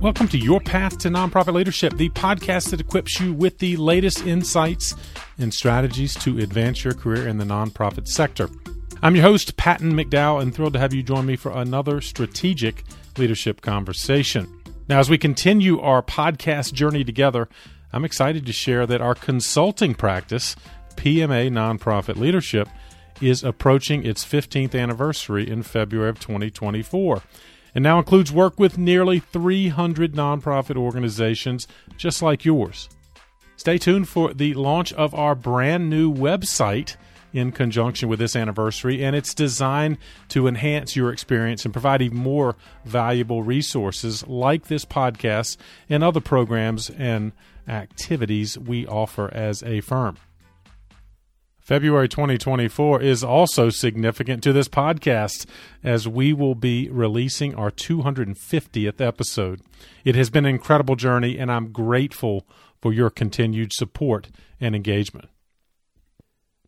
Welcome to Your Path to Nonprofit Leadership, the podcast that equips you with the latest insights and strategies to advance your career in the nonprofit sector. I'm your host, Patton McDowell, and thrilled to have you join me for another strategic leadership conversation. Now, as we continue our podcast journey together, I'm excited to share that our consulting practice, PMA Nonprofit Leadership, is approaching its 15th anniversary in February of 2024 and now includes work with nearly 300 nonprofit organizations just like yours. Stay tuned for the launch of our brand new website in conjunction with this anniversary, and it's designed to enhance your experience and provide even more valuable resources like this podcast and other programs and activities we offer as a firm. February 2024 is also significant to this podcast as we will be releasing our 250th episode. It has been an incredible journey, and I'm grateful for your continued support and engagement.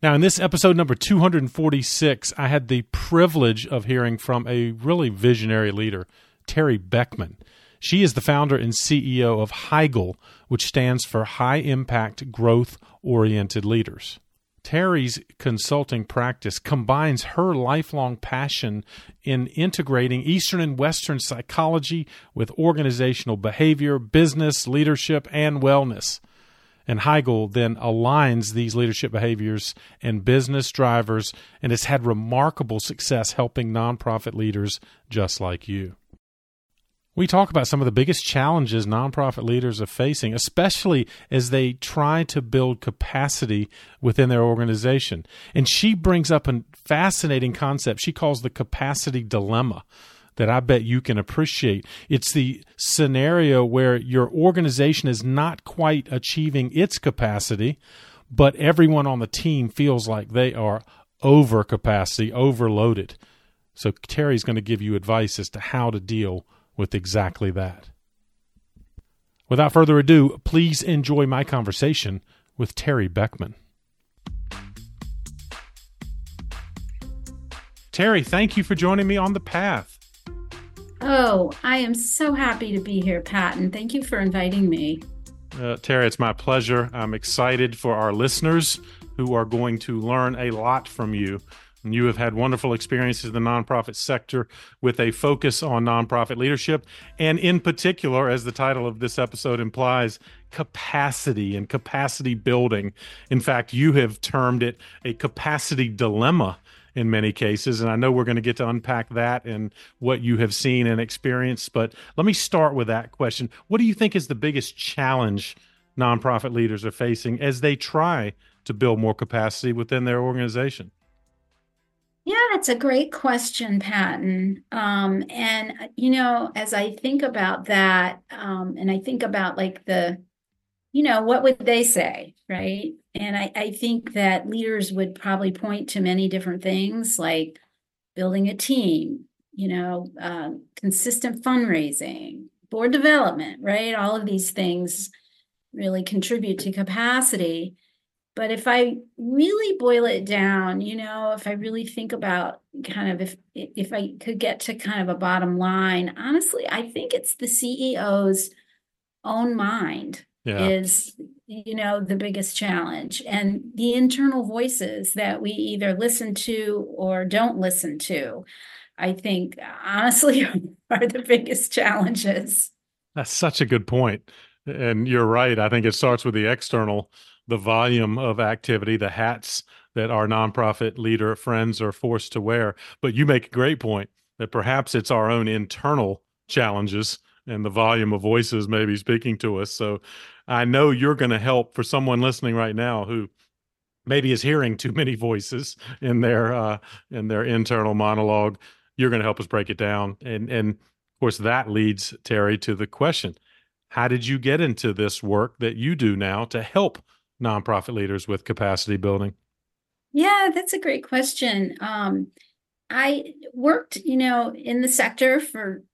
Now, in this episode number 246, I had the privilege of hearing from a really visionary leader, Teri Beckman. She is the founder and CEO of HIGOL, which stands for High Impact Growth Oriented Leaders. Teri's consulting practice combines her lifelong passion in integrating Eastern and Western psychology with organizational behavior, business, leadership, and wellness. And HIGOL then aligns these leadership behaviors and business drivers and has had remarkable success helping nonprofit leaders just like you. We talk about some of the biggest challenges nonprofit leaders are facing, especially as they try to build capacity within their organization. And she brings up a fascinating concept she calls the capacity dilemma that I bet you can appreciate. It's the scenario where your organization is not quite achieving its capacity, but everyone on the team feels like they are over capacity, overloaded. So Teri's going to give you advice as to how to deal with exactly that. Without further ado, please enjoy my conversation with Teri Beckman. Teri, thank you for joining me on the path. Oh, I am so happy to be here, Patton. Thank you for inviting me. Uh, Teri, it's my pleasure. I'm excited for our listeners who are going to learn a lot from you you have had wonderful experiences in the nonprofit sector with a focus on nonprofit leadership, and in particular, as the title of this episode implies, capacity and capacity building. In fact, you have termed it a capacity dilemma in many cases. And I know we're going to get to unpack that and what you have seen and experienced. But let me start with that question. What do you think is the biggest challenge nonprofit leaders are facing as they try to build more capacity within their organization? Yeah, that's a great question, Patton. Um, and, uh, you know, as I think about that, um, and I think about like the, you know, what would they say, right? And I, I think that leaders would probably point to many different things like building a team, you know, uh, consistent fundraising, board development, right? All of these things really contribute to capacity. But if I really boil it down, you know, if I really think about kind of if if I could get to kind of a bottom line, honestly, I think it's the CEO's own mind yeah. is you know the biggest challenge. And the internal voices that we either listen to or don't listen to i think honestly are the biggest challenges. That's such a good point. And you're right. I think it starts with the external the volume of activity, the hats that our nonprofit leader friends are forced to wear. But you make a great point that perhaps it's our own internal challenges and the volume of voices maybe speaking to us. So I know you're going to help for someone listening right now who maybe is hearing too many voices in their uh, in their internal monologue. You're going to help us break it down, and and of course that leads Teri to the question: How did you get into this work that you do now to help nonprofit leaders with capacity building? Yeah, that's a great question. Um, I worked, you know, in the sector for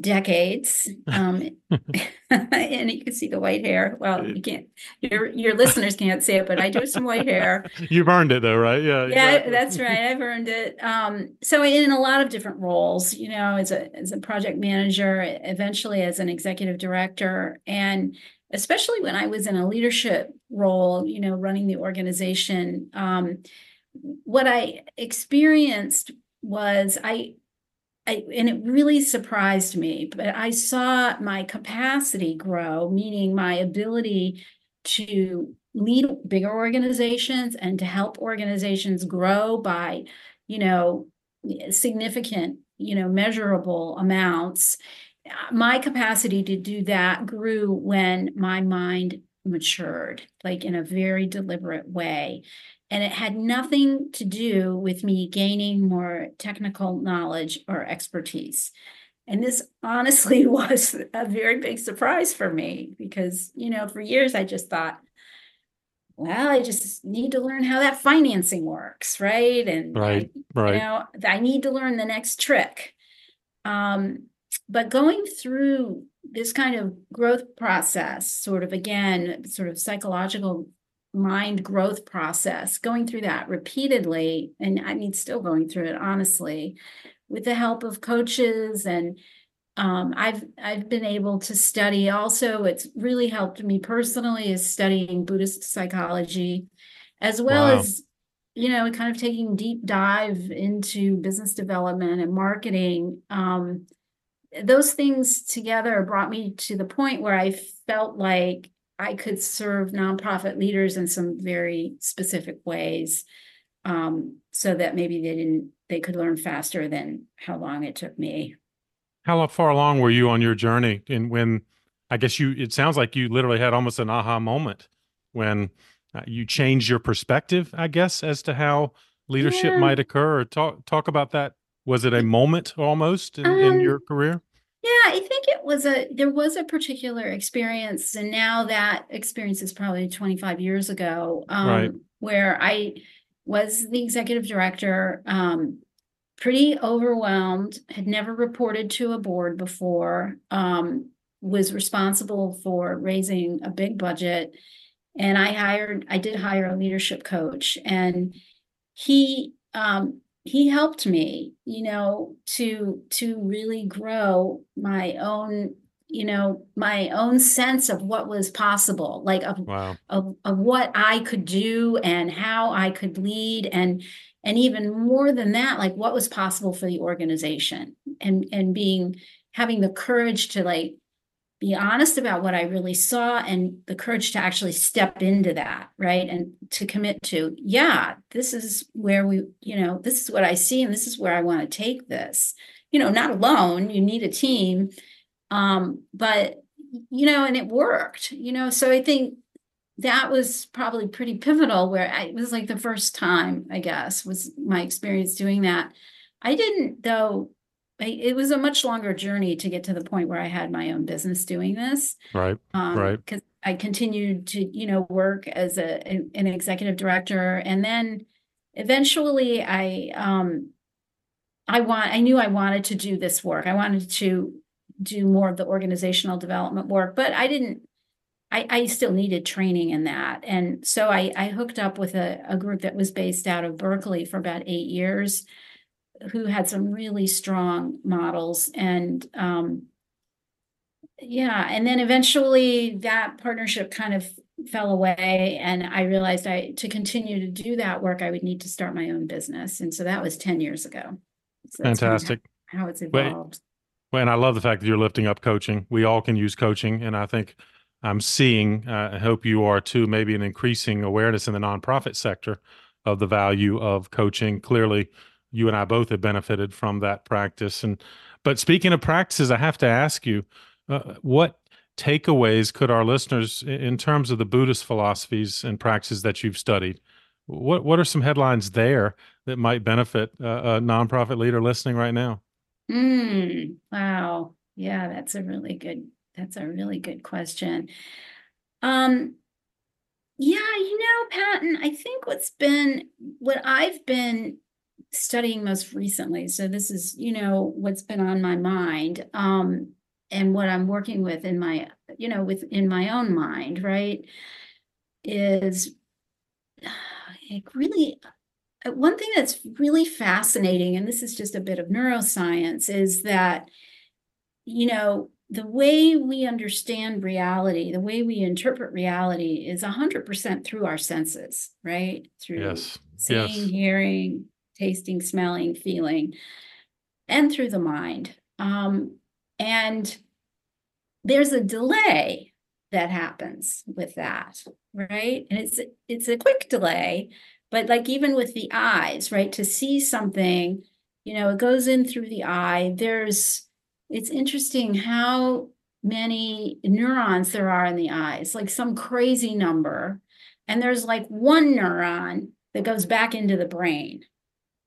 decades. Um, and you can see the white hair. Well, you can't, your, your listeners can't see it, but I do have some white hair. You've earned it though, right? Yeah. Yeah, exactly. that's right. I've earned it. Um, so in a lot of different roles, you know, as a, as a project manager, eventually as an executive director, and especially when I was in a leadership role, you know, running the organization, um, what I experienced was I I, and it really surprised me, but I saw my capacity grow, meaning my ability to lead bigger organizations and to help organizations grow by, you know, significant, you know, measurable amounts. My capacity to do that grew when my mind matured, like in a very deliberate way. And it had nothing to do with me gaining more technical knowledge or expertise. And this honestly was a very big surprise for me because, you know, for years I just thought, well, I just need to learn how that financing works, right? And right, I, right. You know, I need to learn the next trick. Um, but going through this kind of growth process, sort of again, sort of psychological mind growth process, going through that repeatedly, and I mean, still going through it honestly, with the help of coaches and um, I've I've been able to study. Also, it's really helped me personally is studying Buddhist psychology, as well wow. as you know, kind of taking deep dive into business development and marketing. Um, those things together brought me to the point where I felt like I could serve nonprofit leaders in some very specific ways um, so that maybe they didn't they could learn faster than how long it took me. How far along were you on your journey? And when I guess you, it sounds like you literally had almost an aha moment when uh, you changed your perspective, I guess, as to how leadership yeah. might occur. Or talk talk about that. Was it a moment almost in, um, in your career? Yeah, I think it was a there was a particular experience, and now that experience is probably 25 years ago, um, right. where I was the executive director, um, pretty overwhelmed, had never reported to a board before, um, was responsible for raising a big budget, and I hired I did hire a leadership coach, and he um, he helped me you know to to really grow my own you know my own sense of what was possible like of, wow. of of what i could do and how i could lead and and even more than that like what was possible for the organization and and being having the courage to like be honest about what I really saw and the courage to actually step into that, right? And to commit to, yeah, this is where we, you know, this is what I see and this is where I want to take this. You know, not alone, you need a team. Um, but you know, and it worked, you know, so I think that was probably pretty pivotal where I, it was like the first time, I guess, was my experience doing that. I didn't though it was a much longer journey to get to the point where I had my own business doing this. Right. Um, right. Because I continued to, you know, work as a an executive director, and then eventually I um I want I knew I wanted to do this work. I wanted to do more of the organizational development work, but I didn't. I, I still needed training in that, and so I, I hooked up with a, a group that was based out of Berkeley for about eight years who had some really strong models and um, yeah and then eventually that partnership kind of fell away and i realized i to continue to do that work i would need to start my own business. And so that was 10 years ago. So fantastic. how, how, it's evolved. well, and i love the fact that you're lifting up coaching. We all can use coaching and i think i'm seeing uh, i hope you are too maybe an increasing awareness in the nonprofit sector of the value of coaching. Clearly you and I both have benefited from that practice. And but speaking of practices, I have to ask you, uh, what takeaways could our listeners, in terms of the Buddhist philosophies and practices that you've studied, what what are some headlines there that might benefit uh, a nonprofit leader listening right now? Mm, wow, yeah, that's a really good that's a really good question. Um, yeah, you know, Patton, I think what's been what I've been studying most recently. So this is, you know, what's been on my mind. Um, and what I'm working with in my, you know, within my own mind, right? Is it really uh, one thing that's really fascinating, and this is just a bit of neuroscience, is that, you know, the way we understand reality, the way we interpret reality is 100% through our senses, right? Through yes. seeing, yes. hearing, tasting, smelling, feeling, and through the mind. Um, and there's a delay that happens with that, right? And it's it's a quick delay, but like even with the eyes, right? To see something, you know, it goes in through the eye. There's it's interesting how many neurons there are in the eyes, like some crazy number. And there's like one neuron that goes back into the brain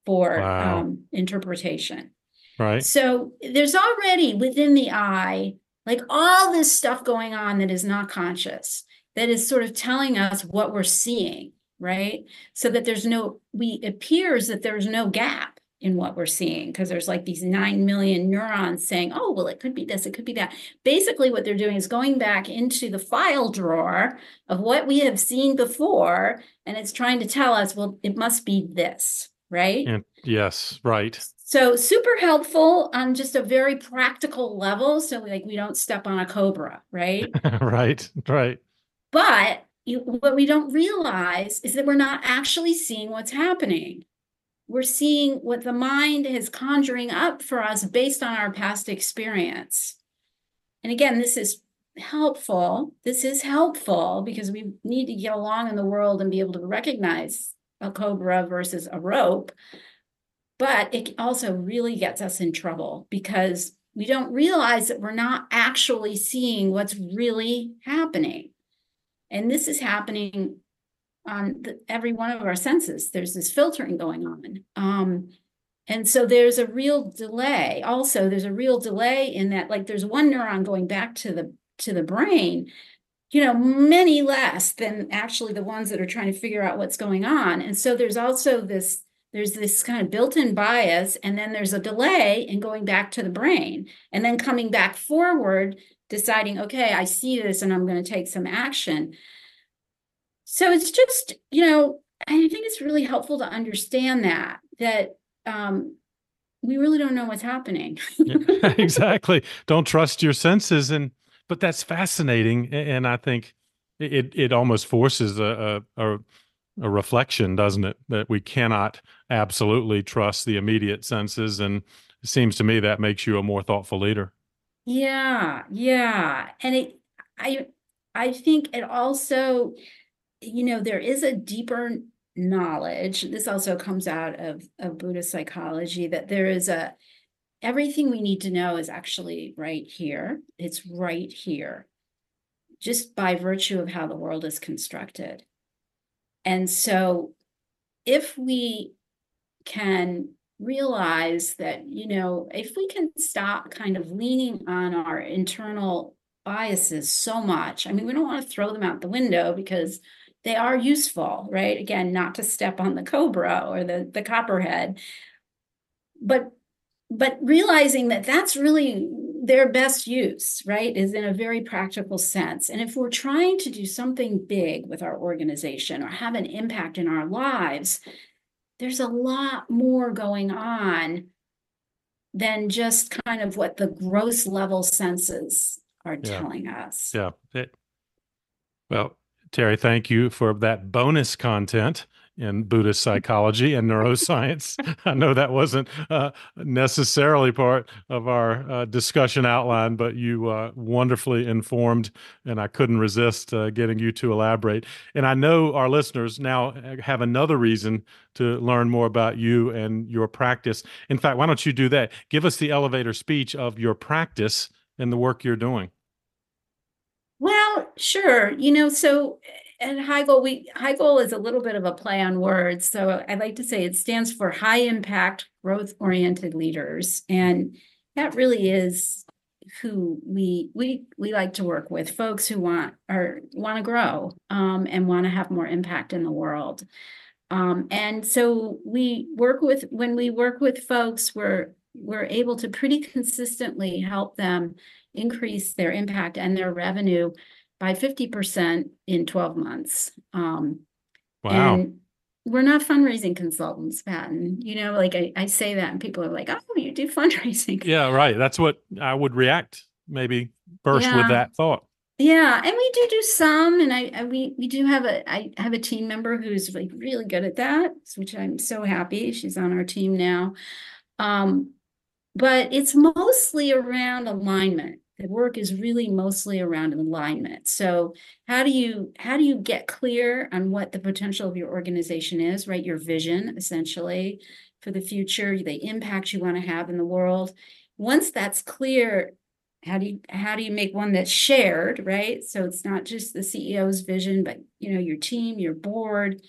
for wow. um, interpretation. Right. So there's already within the eye, like all this stuff going on that is not conscious, that is sort of telling us what we're seeing, right? So that there's no, we appears that there's no gap in what we're seeing because there's like these 9 million neurons saying, oh, well, it could be this, it could be that. Basically, what they're doing is going back into the file drawer of what we have seen before, and it's trying to tell us, well, it must be this, right? And, yes, right. So super helpful on just a very practical level. So like we don't step on a cobra, right? right, right. But you, what we don't realize is that we're not actually seeing what's happening we're seeing what the mind is conjuring up for us based on our past experience. And again, this is helpful. This is helpful because we need to get along in the world and be able to recognize a cobra versus a rope. But it also really gets us in trouble because we don't realize that we're not actually seeing what's really happening. And this is happening on the, every one of our senses. There's this filtering going on. Um, and so there's a real delay. Also, there's a real delay in that, like there's one neuron going back to the to the brain, you know, many less than actually the ones that are trying to figure out what's going on. And so there's also this there's this kind of built-in bias and then there's a delay in going back to the brain and then coming back forward deciding okay i see this and i'm going to take some action. So it's just you know i think it's really helpful to understand that that um we really don't know what's happening. Yeah, exactly. Don't trust your senses and but that's fascinating and i think it it almost forces a a, a reflection doesn't it that we cannot absolutely trust the immediate senses and it seems to me that makes you a more thoughtful leader yeah yeah and it i i think it also you know, there is a deeper knowledge. This also comes out of, of Buddhist psychology that there is a everything we need to know is actually right here. It's right here, just by virtue of how the world is constructed. And so, if we can realize that, you know, if we can stop kind of leaning on our internal biases so much, I mean, we don't want to throw them out the window because they are useful, right? Again, not to step on the cobra or the the copperhead, but but realizing that that's really their best use, right, is in a very practical sense. And if we're trying to do something big with our organization or have an impact in our lives, there's a lot more going on than just kind of what the gross level senses are yeah. telling us. Yeah. It, well, Teri, thank you for that bonus content in Buddhist psychology and neuroscience. I know that wasn't uh, necessarily part of our uh, discussion outline, but you uh, wonderfully informed, and I couldn't resist uh, getting you to elaborate. And I know our listeners now have another reason to learn more about you and your practice. In fact, why don't you do that? Give us the elevator speech of your practice and the work you're doing. Well, sure. You know, so and HIGOL, we HIGOL is a little bit of a play on words. So I like to say it stands for high impact growth oriented leaders. And that really is who we we we like to work with folks who want or want to grow um, and want to have more impact in the world Um, and so we work with when we work with folks, we're we're able to pretty consistently help them increase their impact and their revenue by 50% in 12 months. Um, wow. And we're not fundraising consultants, Patton. You know, like I, I say that and people are like, oh, you do fundraising. Yeah, right. That's what I would react maybe first yeah. with that thought. Yeah, and we do do some, and I, I, we we do have a I have a team member who's like really good at that, which I'm so happy she's on our team now. Um, but it's mostly around alignment. The work is really mostly around alignment. So how do you how do you get clear on what the potential of your organization is, right? Your vision essentially for the future, the impact you want to have in the world. Once that's clear, how do you how do you make one that's shared right so it's not just the ceo's vision but you know your team your board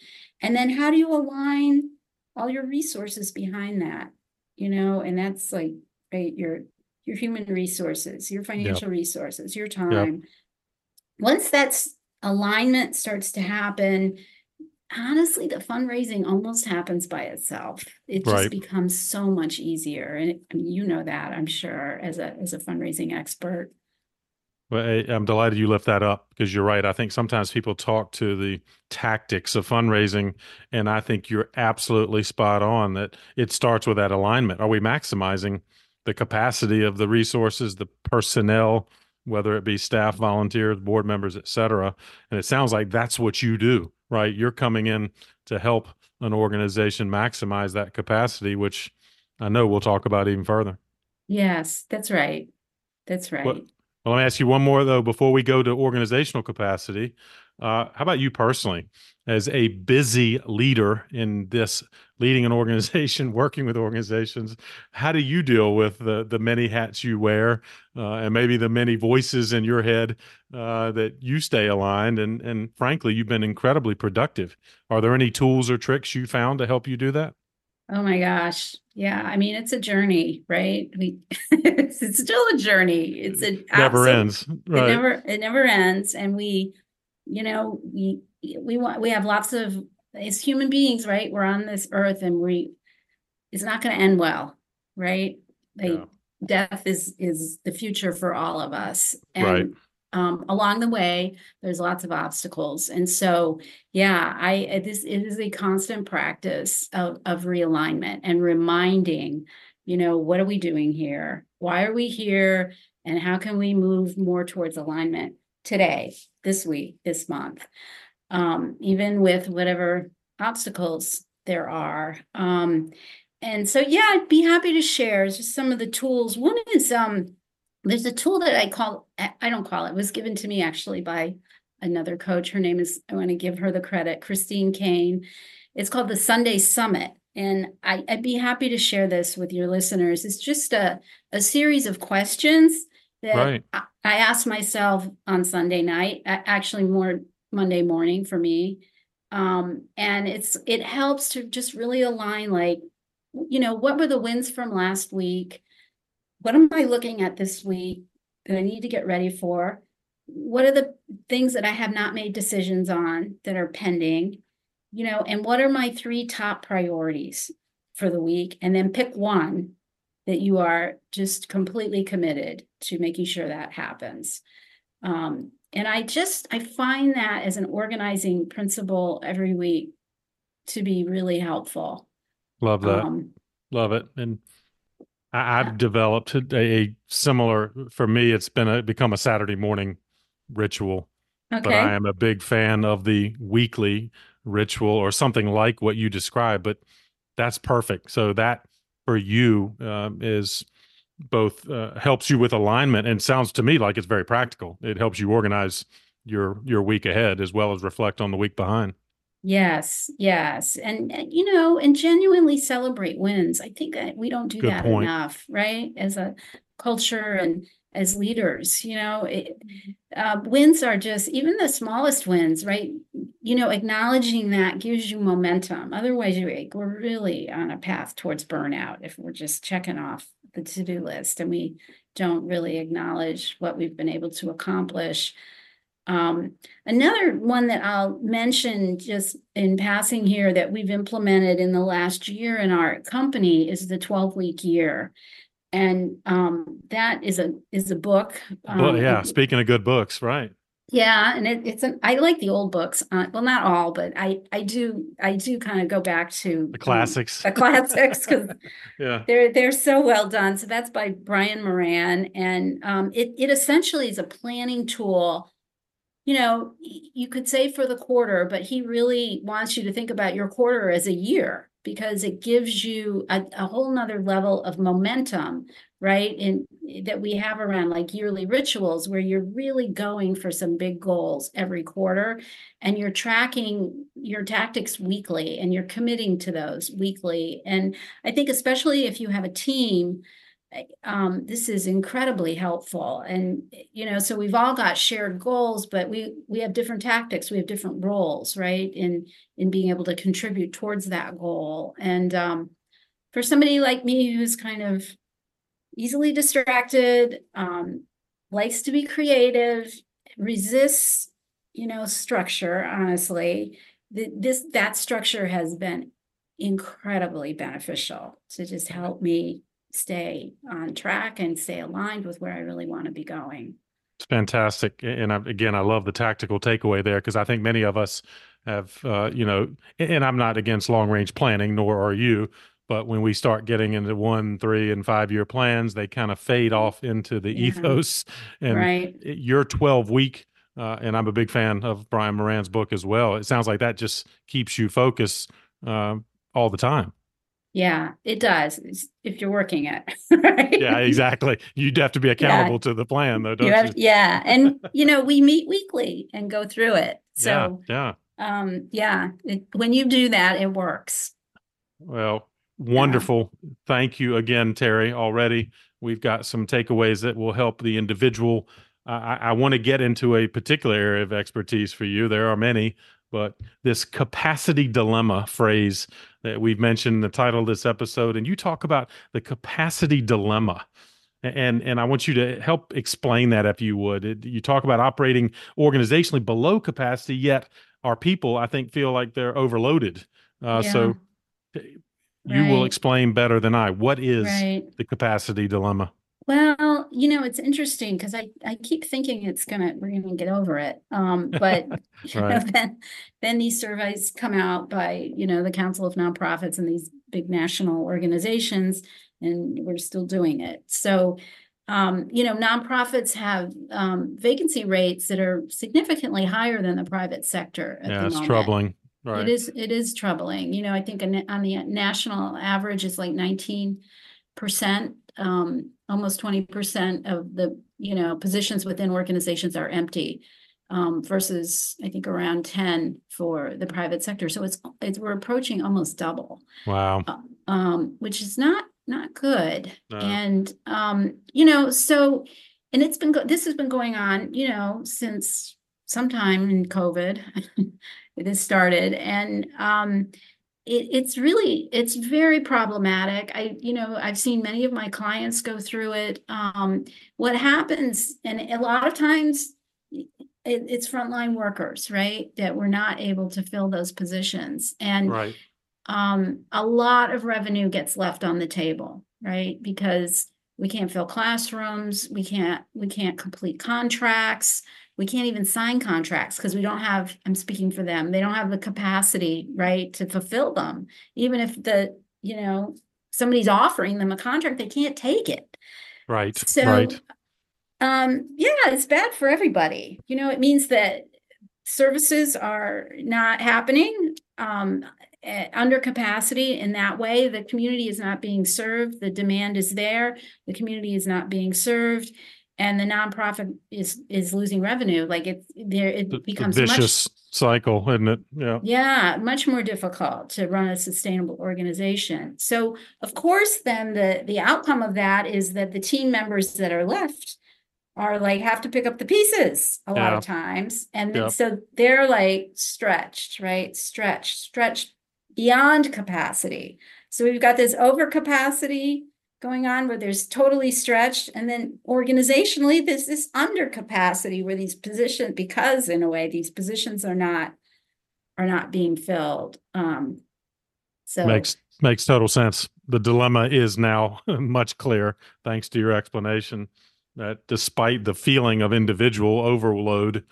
and then how do you align all your resources behind that you know and that's like right your your human resources your financial resources your time once that's alignment starts to happen honestly, the fundraising almost happens by itself. It just right. becomes so much easier, and I mean, you know that I'm sure as a as a fundraising expert. Well, eh, I'm delighted you lift that up because you're right. I think sometimes people talk to the tactics of fundraising, and I think you're absolutely spot on that it starts with that alignment. Are we maximizing the capacity of the resources, the personnel, whether it be staff, volunteers, board members, et cetera? And it sounds like that's what you do right? You're coming in to help an organization maximize that capacity, which I know we'll talk about even further. Yes, that's right. That's right. Well, well let me ask you one more though before we go to organizational capacity. Uh, how about you personally, as a busy leader in this leading an organization, working with organizations? How do you deal with the the many hats you wear, uh, and maybe the many voices in your head uh, that you stay aligned? And and frankly, you've been incredibly productive. Are there any tools or tricks you found to help you do that? Oh my gosh. Yeah. I mean, it's a journey, right? We it's, it's still a journey. It's a never ends. Right. It never it never ends. And we you know we we want we have lots of as human beings right we're on this earth and we it's not going to end well right? Like yeah. death is is the future for all of us. And right. um, along the way there's lots of obstacles. And so yeah i this it is a constant practice of of realignment and reminding you know what are we doing here? Why are we here? And how can we move more towards alignment today, this week, this month, um, even with whatever obstacles there are. Um, and so, yeah, I'd be happy to share just some of the tools. One is um, there's a tool that I call I don't call it, it was given to me actually by another coach. Her name is I want to give her the credit, Christine Kane. It's called the Sunday Summit. And I, would be happy to share this with your listeners. It's just a, a series of questions that right. I, I asked myself on Sunday night, actually more Monday morning for me. Um, and it's it helps to just really align like, you know, what were the wins from last week? What am I looking at this week that I need to get ready for? What are the things that I have not made decisions on that are pending? You know, and what are my three top priorities for the week? And then pick one that you are just completely committed to making sure that happens. Um, and I just I find that as an organizing principle every week to be really helpful. Love that. Um, Love it. And I, have yeah. developed a, a, similar. For me, it's been a become a Saturday morning ritual. Okay. But I am a big fan of the weekly ritual or something like what you described. But that's perfect. So that for you um, is both uh, helps you with alignment and sounds to me like it's very practical. It helps you organize your your week ahead as well as reflect on the week behind. Yes, yes. And, you know, and genuinely celebrate wins. I think that we don't do Good that point. enough, right? As a culture and as leaders you know it, uh, wins are just even the smallest wins right you know acknowledging that gives you momentum otherwise you're like, we're really on a path towards burnout if we're just checking off the to-do list and we don't really acknowledge what we've been able to accomplish Um, another one that I'll mention just in passing here that we've implemented in the last year in our company is the 12 week year. And um, that is a is a book. Um, well, yeah, speaking of good books, right? Yeah, and it, it's an I like the old books. Uh, well, not all, but I I do I do kind of go back to the classics. Um, the classics because yeah, they're they're so well done. So that's by Brian Moran, and um, it it essentially is a planning tool. You know, you could say for the quarter, but he really wants you to think about your quarter as a year because it gives you a, a whole nother level of momentum right? And that we have around like yearly rituals where you're really going for some big goals every quarter and you're tracking your tactics weekly and you're committing to those weekly. And i think especially if you have a team um, this is incredibly helpful. And you know so we've all got shared goals but we we have different tactics we have different roles right in in being able to contribute towards that goal. And um, for somebody like me who's kind of easily distracted um, likes to be creative resists you know structure honestly this that structure has been incredibly beneficial to just help me stay on track and stay aligned with where I really want to be going. It's fantastic. And I, again, I love the tactical takeaway there because I think many of us have, uh, you know, and I'm not against long range planning, nor are you. But when we start getting into one, three, and five year plans, they kind of fade off into the yeah. ethos. And right. your 12 week, uh, and I'm a big fan of Brian Moran's book as well. It sounds like that just keeps you focused uh, all the time. Yeah, it does. if you're working it. Right? Yeah, exactly. You'd have to be accountable yeah. to the plan, though, don't you? Have, you? Yeah, and you know we meet weekly and go through it. So yeah, yeah, um, yeah. It, when you do that, it works. Well, wonderful. Yeah. Thank you again, Teri. Already, we've got some takeaways that will help the individual. Uh, I, I want to get into a particular area of expertise for you. There are many, but this capacity dilemma phrase that we've mentioned in the title of this episode, and you talk about the capacity dilemma. And and I want you to help explain that if you would. It, you talk about operating organizationally below capacity, yet our people, I think, feel like they're overloaded. Uh, yeah. So you right. will explain better than I. What is right. the capacity dilemma? Well, you know, it's interesting because I, I keep thinking it's gonna we're gonna get over it. Um, but you know, then then these surveys come out by, you know, the Council of Nonprofits and these big national organizations, and we're still doing it. So um, you know, nonprofits have um, vacancy rates that are significantly higher than the private sector. yeah, it's troubling. Right. It is. It is troubling. You know, I think on the national average, is like nineteen percent um, almost 20% of the you know positions within organizations are empty um, versus I think around 10 for the private sector. So it's it's we're approaching almost double. Wow. Uh, um, which is not not good. No. And um, you know, so and it's been go- this has been going on, you know, since sometime in COVID. it has started. And um it, it's really it's very problematic. I you know i've seen many of my clients go through it. Um, what happens and a lot of times it, it's frontline workers right that we're not able to fill those positions. And right. um, a lot of revenue gets left on the table right because we can't fill classrooms we can't we can't complete contracts we can't even sign contracts because we don't have i'm speaking for them they don't have the capacity right to fulfill them. Even if the you know somebody's offering them a contract they can't take it. Right so right. um yeah it's bad for everybody. You know it means that services are not happening um under capacity in that way. The community is not being served the demand is there the community is not being served and the nonprofit is is losing revenue like it's there it becomes a vicious much, cycle isn't it? Yeah. Yeah much more difficult to run a sustainable organization. So of course then the the outcome of that is that the team members that are left are like have to pick up the pieces a yeah. lot of times. And yep. so they're like stretched right? Stretched stretched beyond capacity. So we've got this overcapacity going on where there's totally stretched. And then organizationally there's this under capacity where these positions because in a way these positions are not are not being filled. Um so makes makes total sense. The dilemma is now much clearer thanks to your explanation that despite the feeling of individual overload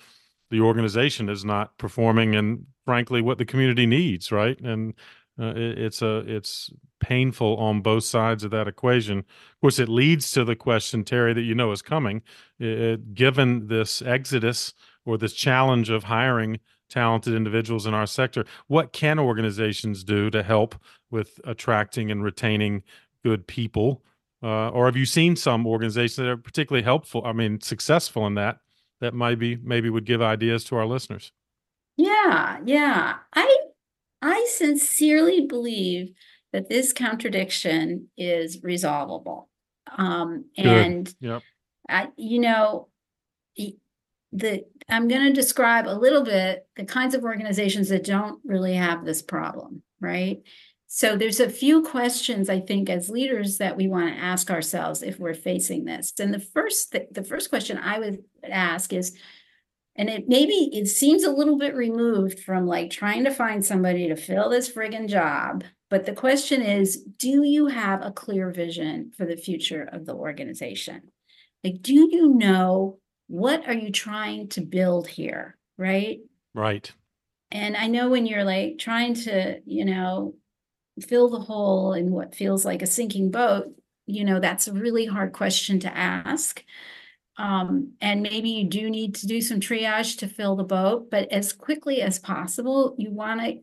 the organization is not performing and frankly what the community needs right? And uh, it, it's a it's painful on both sides of that equation. Of course, it leads to the question, Teri, that you know is coming. It, given this exodus or this challenge of hiring talented individuals in our sector, what can organizations do to help with attracting and retaining good people? Uh, or have you seen some organizations that are particularly helpful? I mean, successful in that? That might be maybe would give ideas to our listeners. Yeah, yeah. I I sincerely believe that this contradiction is resolvable. Um, and yep. I, you know, the I'm going to describe a little bit the kinds of organizations that don't really have this problem, right? So there's a few questions I think as leaders that we want to ask ourselves if we're facing this. And the first th- the first question I would ask is and it maybe it seems a little bit removed from like trying to find somebody to fill this friggin' job. But the question is, do you have a clear vision for the future of the organization? Like, do you know what are you trying to build here? Right. Right. And I know when you're like trying to, you know, fill the hole in what feels like a sinking boat, you know, that's a really hard question to ask. Um, and maybe you do need to do some triage to fill the boat, but as quickly as possible, you want to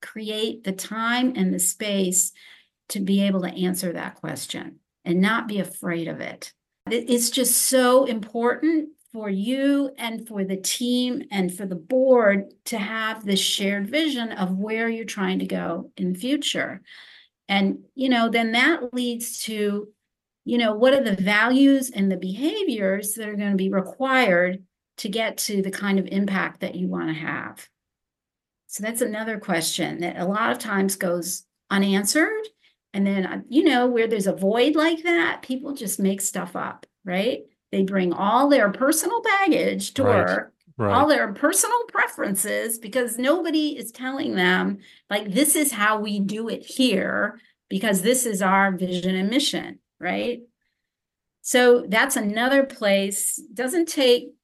create the time and the space to be able to answer that question and not be afraid of it. It's just so important for you and for the team and for the board to have this shared vision of where you're trying to go in the future. And, you know, then that leads to you know, what are the values and the behaviors that are going to be required to get to the kind of impact that you want to have? So that's another question that a lot of times goes unanswered. And then, uh, you know, where there's a void like that, people just make stuff up, right? They bring all their personal baggage to right. work, right. all their personal preferences, because nobody is telling them, like, this is how we do it here, because this is our vision and mission right? So that's another place. Doesn't take,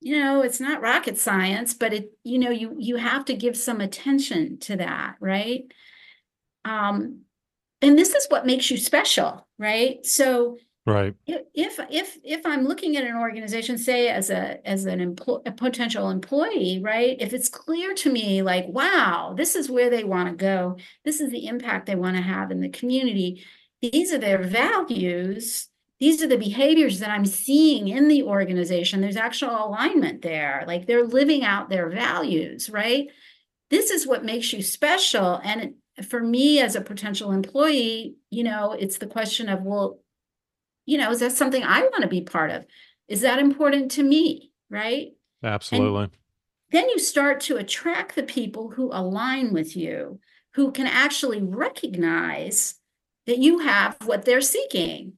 you know, it's not rocket science, but it, you know, you you have to give some attention to that, right? Um, and this is what makes you special, right? So right if if if i'm looking at an organization say as a as an employee a potential employee right if it's clear to me like wow this is where they want to go this is the impact they want to have in the community these are their values. These are the behaviors that i'm seeing in the organization. There's actual alignment there. Like they're living out their values right? This is what makes you special. And for me as a potential employee you know it's the question of well you know is that something i want to be part of? Is that important to me right? Absolutely. and then you start to attract the people who align with you who can actually recognize that you have what they're seeking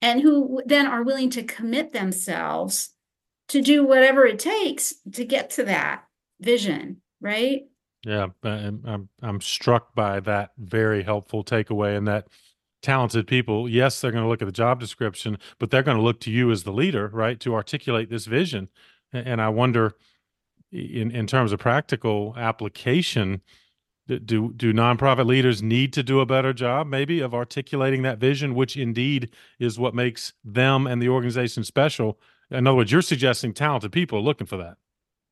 and who then are willing to commit themselves to do whatever it takes to get to that vision right? Yeah i'm i'm, I'm struck by that very helpful takeaway and that talented people yes they're going to look at the job description but they're going to look to you as the leader right to articulate this vision. And i wonder in in terms of practical application do do nonprofit leaders need to do a better job maybe of articulating that vision which indeed is what makes them and the organization special? In other words you're suggesting talented people are looking for that.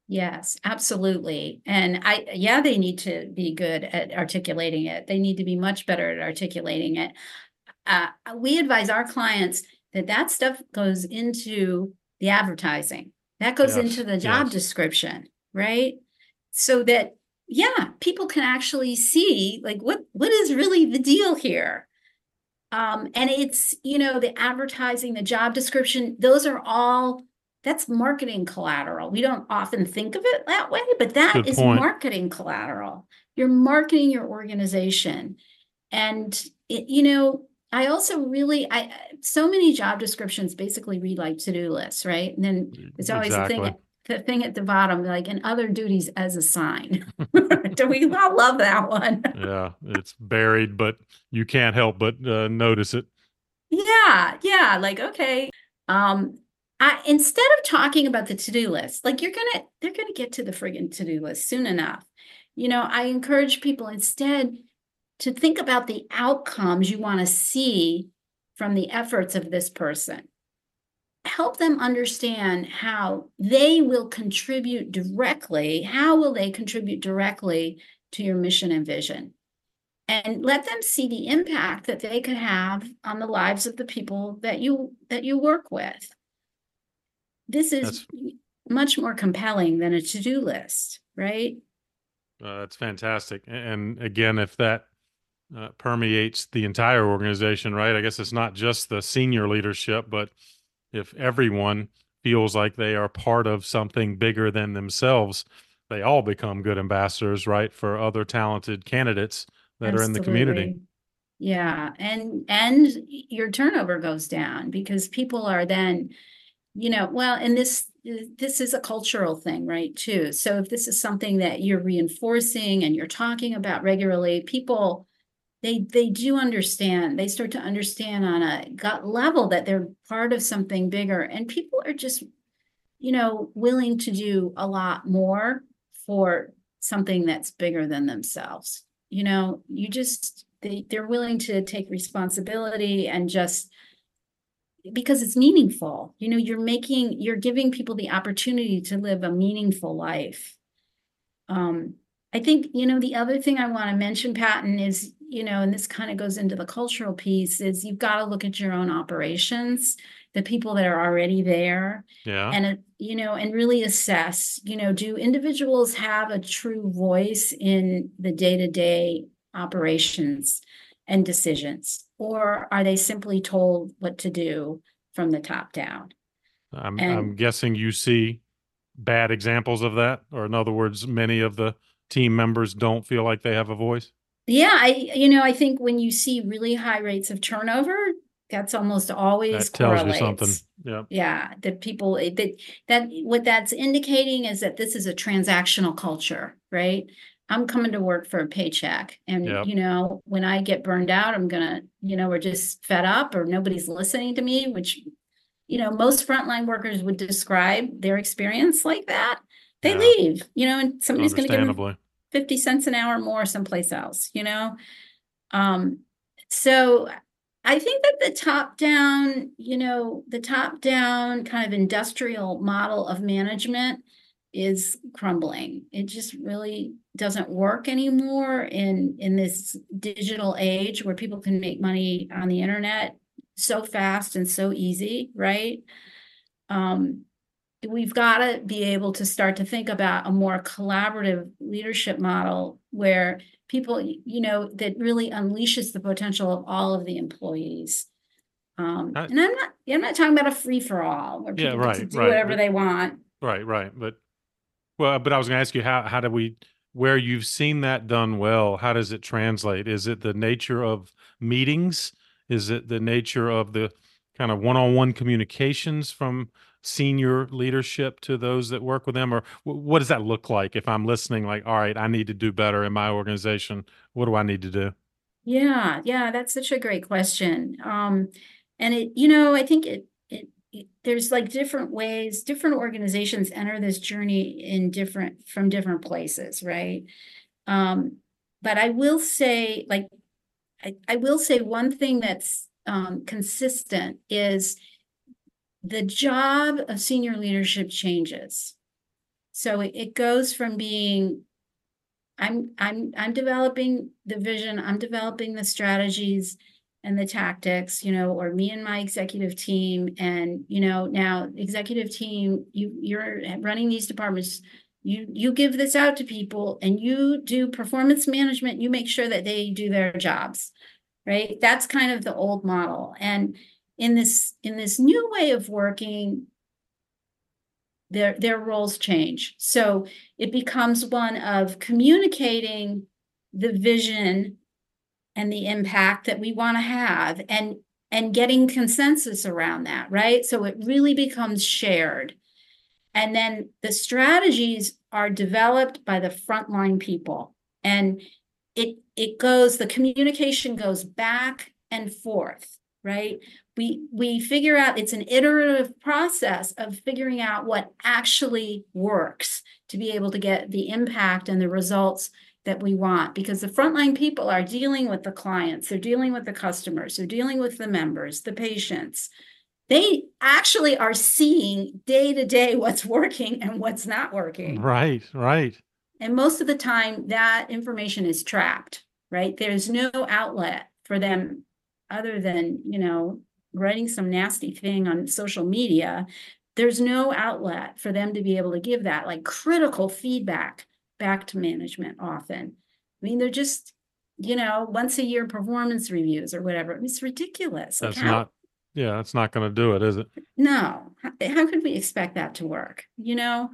Yes absolutely. And i yeah they need to be good at articulating it. They need to be much better at articulating it. Uh, we advise our clients that that stuff goes into the advertising. That goes yes, into the job yes. description right? So that yeah, people can actually see like what what is really the deal here. Um, and it's you know the advertising, the job description, those are all that's marketing collateral. We don't often think of it that way, but that Good is point. marketing collateral. You're marketing your organization, and it, you know I also really I so many job descriptions basically read like to-do lists, right? And then it's always Exactly. the thing the thing at the bottom, like and other duties as assigned. Do we all love that one? Yeah, it's buried, but you can't help but uh, notice it. Yeah, yeah, like okay. Um I instead of talking about the to-do list, like you're gonna they're gonna get to the friggin' to-do list soon enough. You know, I encourage people instead to think about the outcomes you want to see from the efforts of this person. Help them understand how they will contribute directly. How will they contribute directly to your mission and vision? And let them see the impact that they could have on the lives of the people that you that you work with. This is much more compelling than a to-do list, right? Uh, that's fantastic. And again, if that uh, permeates the entire organization, right? I guess it's not just the senior leadership, but if everyone feels like they are part of something bigger than themselves, they all become good ambassadors, right, for other talented candidates that are in the community. Yeah, and and your turnover goes down because people are then, you know, well, and this this is a cultural thing, right, too. So if this is something that you're reinforcing and you're talking about regularly, people they they do understand. They start to understand on a gut level that they're part of something bigger, and people are just, you know, willing to do a lot more for something that's bigger than themselves you know you just they, they're willing to take responsibility and just because it's meaningful you know you're making you're giving people the opportunity to live a meaningful life um i think you know the other thing i want to mention Patton is you know and this kind of goes into the cultural piece is you've got to look at your own operations the people that are already there Yeah. and it, you know and really assess you know do individuals have a true voice in the day-to-day operations and decisions or are they simply told what to do from the top down I'm and- I'm guessing you see bad examples of that, or in other words, many of the team members don't feel like they have a voice. Yeah i you know i think when you see really high rates of turnover that's almost always That tells correlates. you something. Yeah. Yeah, that people eh, that that what that's indicating is that this is a transactional culture, right? I'm coming to work for a paycheck, and Yep. you know, when I get burned out, I'm gonna, you know, we're just fed up, or nobody's listening to me, which, you know, most frontline workers would describe their experience like that. They Yeah. leave, you know, and somebody's gonna give them. 50 cents an hour more someplace else, you know? Um, so I think that the top down, you know, the top down kind of industrial model of management is crumbling. It just really doesn't work anymore in in this digital age where people can make money on the internet so fast and so easy, right? Um, we've got to be able to start to think about a more collaborative leadership model where people you know that really unleashes the potential of all of the employees um I- and i'm not i'm not talking about a free-for-all where Yeah, people get to right, do right, whatever but- they want Right, right. But well, but I was going to ask you how how do we where you've seen that done well, how does it translate? Is it the nature of meetings? Is it the nature of the kind of one-on-one communications from senior leadership to those that work with them or wh- what does that look like if I'm listening like, all right, I need to do better in my organization. What do I need to do? yeah yeah that's such a great question um and it you know i think it it, it there's like different ways different organizations enter this journey in different from different places right um but i will say like I, I will say one thing that's um, consistent is the job of senior leadership changes. So it, it goes from being I'm I'm I'm developing the vision, I'm developing the strategies and the tactics, you know, or me and my executive team and you know, now executive team, you you're running these departments. You you give this out to people and you do performance management. You make sure that they do their jobs right? That's kind of the old model. And in this in this new way of working their their roles change so it becomes one of communicating the vision and the impact that we want to have and and getting consensus around that, right? So it really becomes shared. And then the strategies are developed by the frontline people. And it it goes, the communication goes back and forth, right? We we figure out it's an iterative process of figuring out what actually works to be able to get the impact and the results that we want because the frontline people are dealing with the clients, they're dealing with the customers, they're dealing with the members, the patients. They actually are seeing day to day what's working and what's not working. Right, right. And most of the time, that information is trapped, right? There's no outlet for them other than, you know, writing some nasty thing on social media. There's no outlet for them to be able to give that like critical feedback back to management often. I mean, they're just, you know, once a year performance reviews or whatever. I mean, it's ridiculous. That's like how, not, yeah, that's not going to do it, is it? No. How, how could we expect that to work? You know,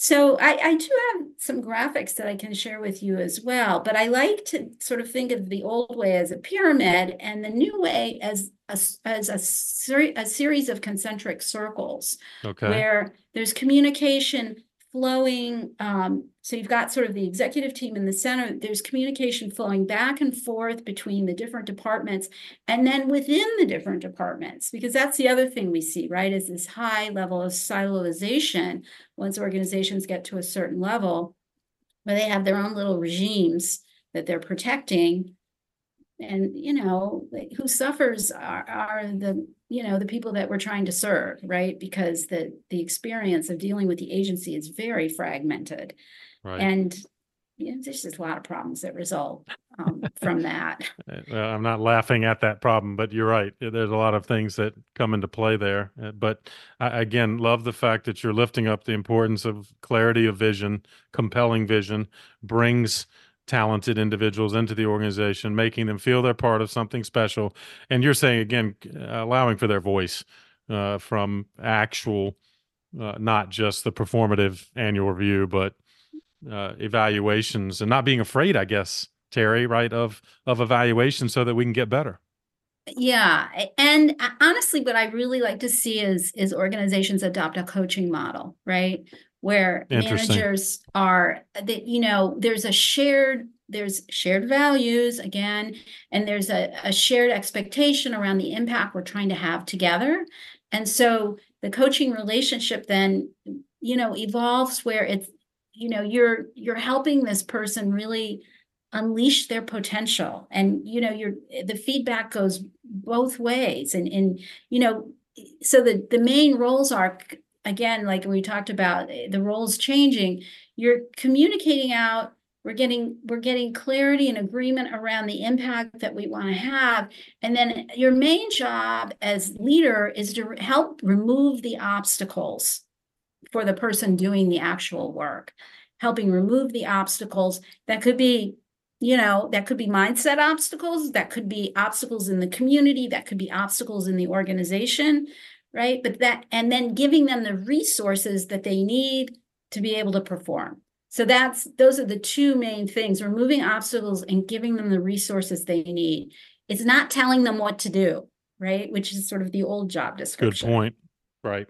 so I, I do have some graphics that I can share with you as well, but I like to sort of think of the old way as a pyramid and the new way as a, as a, ser- a series of concentric circles okay. where there's communication flowing. Um, so you've got sort of the executive team in the center. There's communication flowing back and forth between the different departments and then within the different departments, because that's the other thing we see, right? Is this high level of siloization once organizations get to a certain level where they have their own little regimes that they're protecting and you know who suffers are, are the you know the people that we're trying to serve right? Because the the experience of dealing with the agency is very fragmented. Right. and you know, there's just a lot of problems that result um, from that. Uh, well, i'm not laughing at that problem but you're right. There's a lot of things that come into play there. Uh, but I, again love the fact that you're lifting up the importance of clarity of vision compelling vision brings talented individuals into the organization, making them feel they're part of something special. And you're saying again, allowing for their voice uh, from actual, uh, not just the performative annual review, but uh, evaluations, and not being afraid, I guess, Teri, right, of of evaluation, so that we can get better. Yeah, and uh, honestly, what I really like to see is is organizations adopt a coaching model, right? Where managers are that you know there's a shared there's shared values again and there's a, a shared expectation around the impact we're trying to have together. And so the coaching relationship then you know evolves where it's you know you're you're helping this person really unleash their potential. And you know your the feedback goes both ways. And and you know so the the main roles are again, like we talked about eh, the roles changing, you're communicating out we're getting we're getting clarity and agreement around the impact that we want to have. And then your main job as leader is to help remove the obstacles for the person doing the actual work. Helping remove the obstacles that could be you know that could be mindset obstacles that could be obstacles in the community that could be obstacles in the organization right? But that, and then giving them the resources that they need to be able to perform. So that's those are the two main things removing obstacles and giving them the resources they need. It's not telling them what to do, right? Which is sort of the old job description. Good point. Right.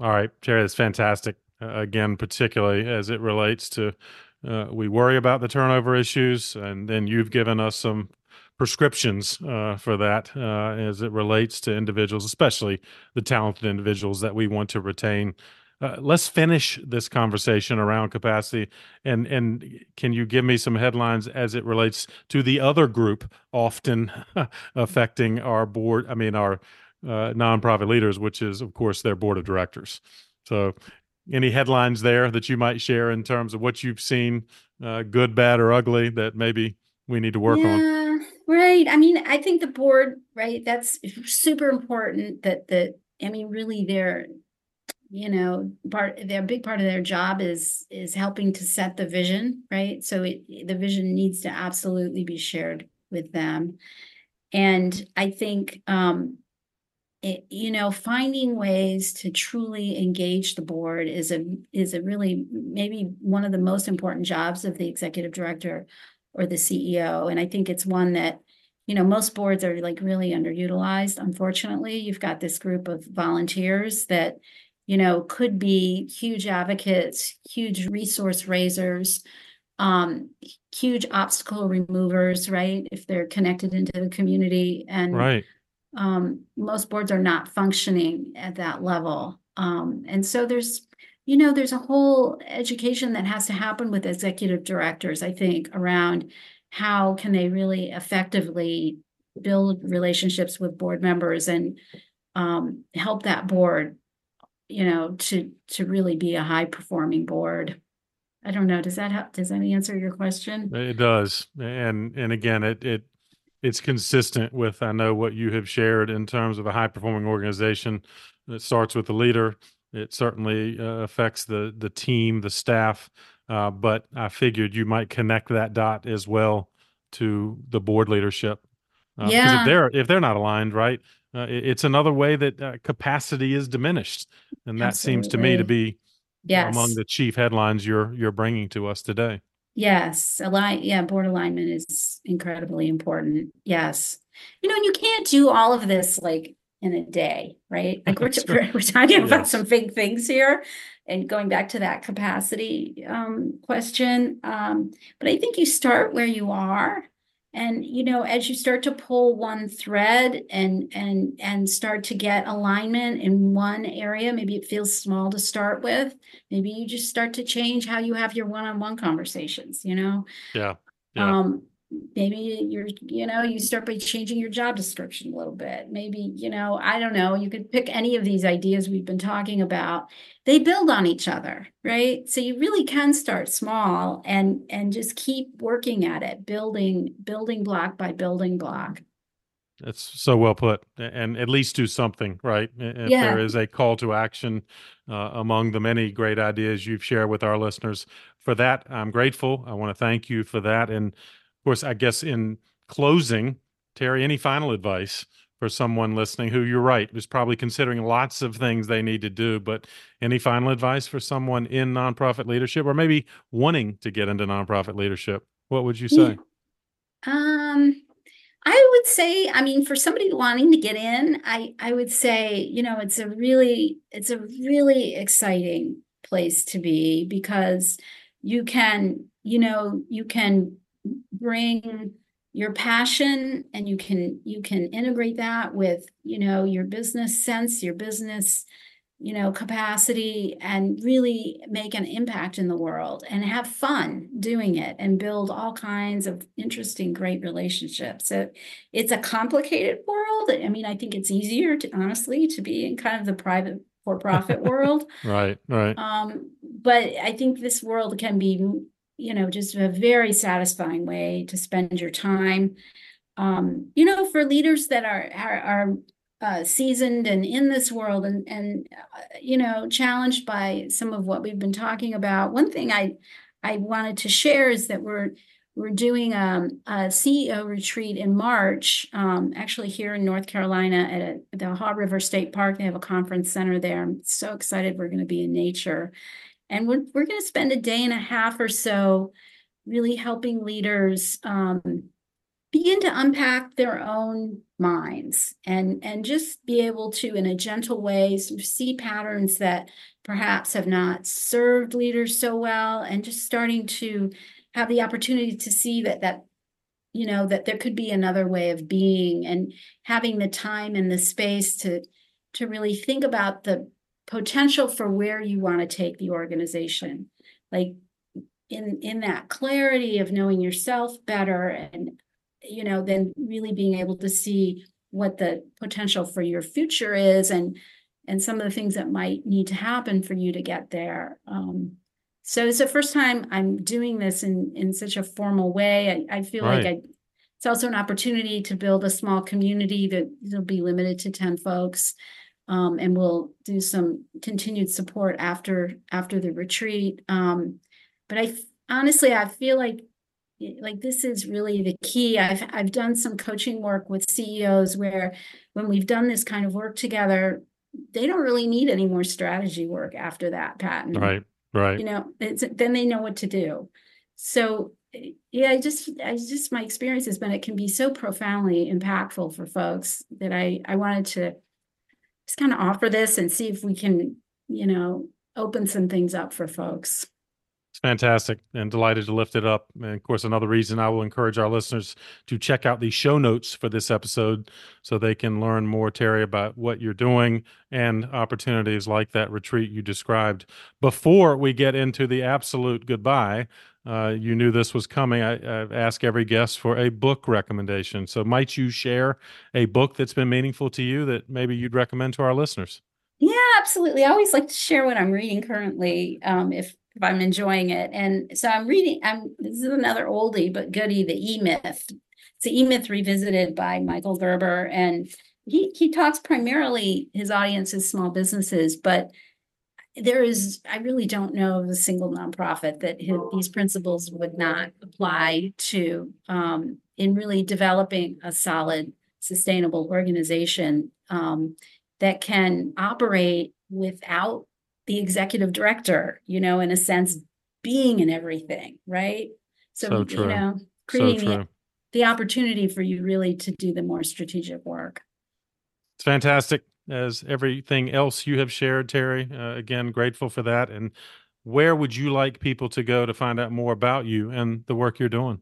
All right, Jerry, that's fantastic. Uh, again, particularly as it relates to uh, we worry about the turnover issues, and then you've given us some prescriptions uh, for that uh, as it relates to individuals, especially the talented individuals that we want to retain. Uh, let's finish this conversation around capacity, and and can you give me some headlines as it relates to the other group often affecting our board? I mean, our uh, nonprofit leaders, which is of course their board of directors. So, any headlines there that you might share in terms of what you've seen, uh, good, bad, or ugly, that maybe we need to work yeah. on? Right. I mean, I think the board, right, that's super important that the, I mean, really they're, you know, part their big part of their job is is helping to set the vision, right? So it the vision needs to absolutely be shared with them. And I think um it, you know finding ways to truly engage the board is a is a really maybe one of the most important jobs of the executive director or the CEO. And I think it's one that, you know, most boards are like really underutilized. Unfortunately, you've got this group of volunteers that, you know, could be huge advocates, huge resource raisers, um, huge obstacle removers, right? If they're connected into the community. And right. um, most boards are not functioning at that level. Um, and so there's you know, there's a whole education that has to happen with executive directors, I think, around how can they really effectively build relationships with board members and um, help that board, you know, to to really be a high performing board. I don't know. Does that help? Does that answer your question? It does, and and again, it it it's consistent with I know what you have shared in terms of a high performing organization. It starts with the leader it certainly uh, affects the the team, the staff, uh, but I figured you might connect that dot as well to the board leadership. Uh, yeah. If they're if they're not aligned, right, uh, it, it's another way that uh, capacity is diminished, and that Absolutely. seems to me to be yes. among the chief headlines you're you're bringing to us today. Yes, align. Yeah, board alignment is incredibly important. Yes, you know, and you can't do all of this like in a day, right? Like we're, we're, we're talking yes. about some big things here and going back to that capacity um, question. Um, but I think you start where you are. And you know, as you start to pull one thread and and and start to get alignment in one area, maybe it feels small to start with. Maybe you just start to change how you have your one-on-one conversations. You know. Yeah. Yeah. Um, maybe you're you know you start by changing your job description a little bit. Maybe you know i don't know you could pick any of these ideas we've been talking about. They build on each other right? So you really can start small and and just keep working at it building building block by building block. That's so well put and at least do something right? If yeah. there is a call to action uh, among the many great ideas you've shared with our listeners. For that i'm grateful. I want to thank you for that and of course, I guess in closing, Teri, any final advice for someone listening who you're right is probably considering lots of things they need to do, but any final advice for someone in nonprofit leadership or maybe wanting to get into nonprofit leadership? What would you say? Um, I would say, I mean, for somebody wanting to get in, I I would say, you know, it's a really it's a really exciting place to be because you can, you know, you can bring your passion and you can you can integrate that with you know your business sense your business you know capacity and really make an impact in the world and have fun doing it and build all kinds of interesting great relationships. So it's a complicated world. I mean i think it's easier to honestly to be in kind of the private for profit world. Right right. Um but i think this world can be you know, just a very satisfying way to spend your time. Um, you know, for leaders that are are, are uh, seasoned and in this world and and uh, you know challenged by some of what we've been talking about. One thing I I wanted to share is that we're we're doing um, a CEO retreat in March, um, actually here in North Carolina at a, the Haw River State Park. They have a conference center there. I'm so excited we're going to be in nature. And we're, we're going to spend a day and a half or so really helping leaders um, begin to unpack their own minds and, and just be able to, in a gentle way, see patterns that perhaps have not served leaders so well and just starting to have the opportunity to see that that you know that there could be another way of being and having the time and the space to to really think about the potential for where you want to take the organization. Like in in that clarity of knowing yourself better and you know then really being able to see what the potential for your future is and and some of the things that might need to happen for you to get there. Um, so it's the first time i'm doing this in in such a formal way. I, I feel right. like i it's also an opportunity to build a small community that will be limited to 10 folks um, and we'll do some continued support after after the retreat. Um, but I honestly, I feel like like this is really the key. I've I've done some coaching work with CEOs where when we've done this kind of work together, they don't really need any more strategy work after that, Patton. Right, right. You know, then they know what to do. So yeah, I just, I just, my experience has been it can be so profoundly impactful for folks that I, I wanted to just kind of offer this and see if we can, you know, open some things up for folks. It's fantastic and delighted to lift it up. And of course, another reason I will encourage our listeners to check out the show notes for this episode so they can learn more, Teri, about what you're doing and opportunities like that retreat you described. Before we get into the absolute goodbye, uh, you knew this was coming. I, I ask every guest for a book recommendation. So, might you share a book that's been meaningful to you that maybe you'd recommend to our listeners? Yeah, absolutely. I always like to share what I'm reading currently, um, if if I'm enjoying it. And so I'm reading. I'm this is another oldie but goodie, the E Myth. It's the E Myth revisited by Michael Gerber, and he he talks primarily his audience is small businesses, but there is I really don't know of a single nonprofit that these principles would not apply to um, in really developing a solid, sustainable organization um, that can operate without the executive director, you know, in a sense, being in everything, right? So, so you know, creating so the, the opportunity for you really to do the more strategic work. It's fantastic as everything else you have shared, Teri. Uh, again, grateful for that. And where would you like people to go to find out more about you and the work you're doing?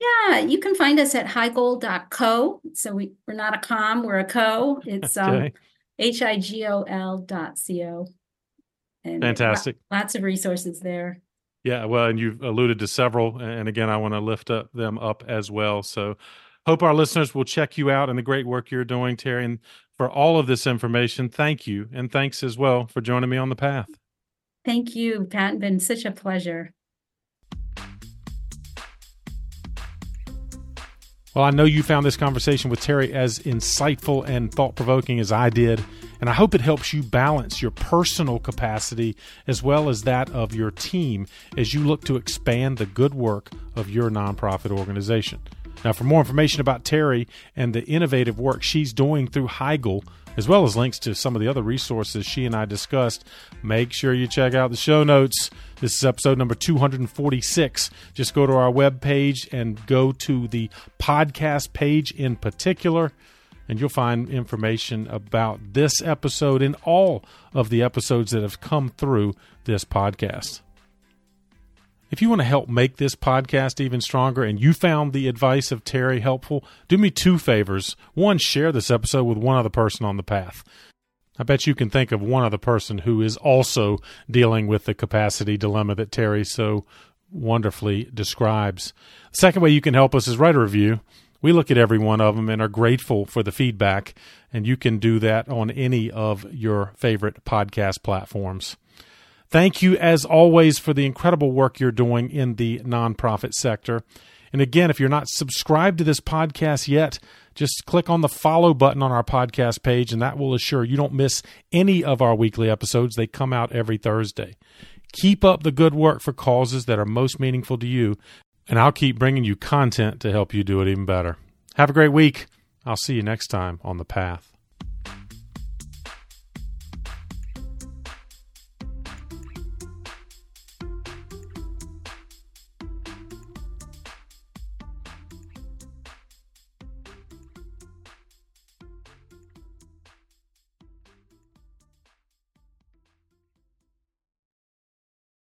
Yeah, you can find us at higol.co. So we, we're not a com, we're a co. It's um, H-I-G-O-L dot C-O. And Fantastic. Lots of resources there. Yeah, well, and you've alluded to several, and again, I want to lift up them up as well. So, hope our listeners will check you out and the great work you're doing, Teri. And for all of this information, thank you, and thanks as well for joining me on the path. Thank you, Pat. Been such a pleasure. Well, I know you found this conversation with Teri as insightful and thought provoking as I did, and I hope it helps you balance your personal capacity as well as that of your team as you look to expand the good work of your nonprofit organization. Now, for more information about Teri and the innovative work she's doing through HIGOL, as well as links to some of the other resources she and I discussed, make sure you check out the show notes. This is episode number 246. Just go to our web page and go to the podcast page in particular, and you'll find information about this episode and all of the episodes that have come through this podcast. If you want to help make this podcast even stronger and you found the advice of Teri helpful, do me two favors. One, share this episode with one other person on the path. I bet you can think of one other person who is also dealing with the capacity dilemma that Teri so wonderfully describes. The second way you can help us is write a review. We look at every one of them and are grateful for the feedback, and you can do that on any of your favorite podcast platforms. Thank you, as always, for the incredible work you're doing in the nonprofit sector. And again, if you're not subscribed to this podcast yet, just click on the follow button on our podcast page, and that will assure you don't miss any of our weekly episodes. They come out every Thursday. Keep up the good work for causes that are most meaningful to you, and I'll keep bringing you content to help you do it even better. Have a great week. I'll see you next time on The Path.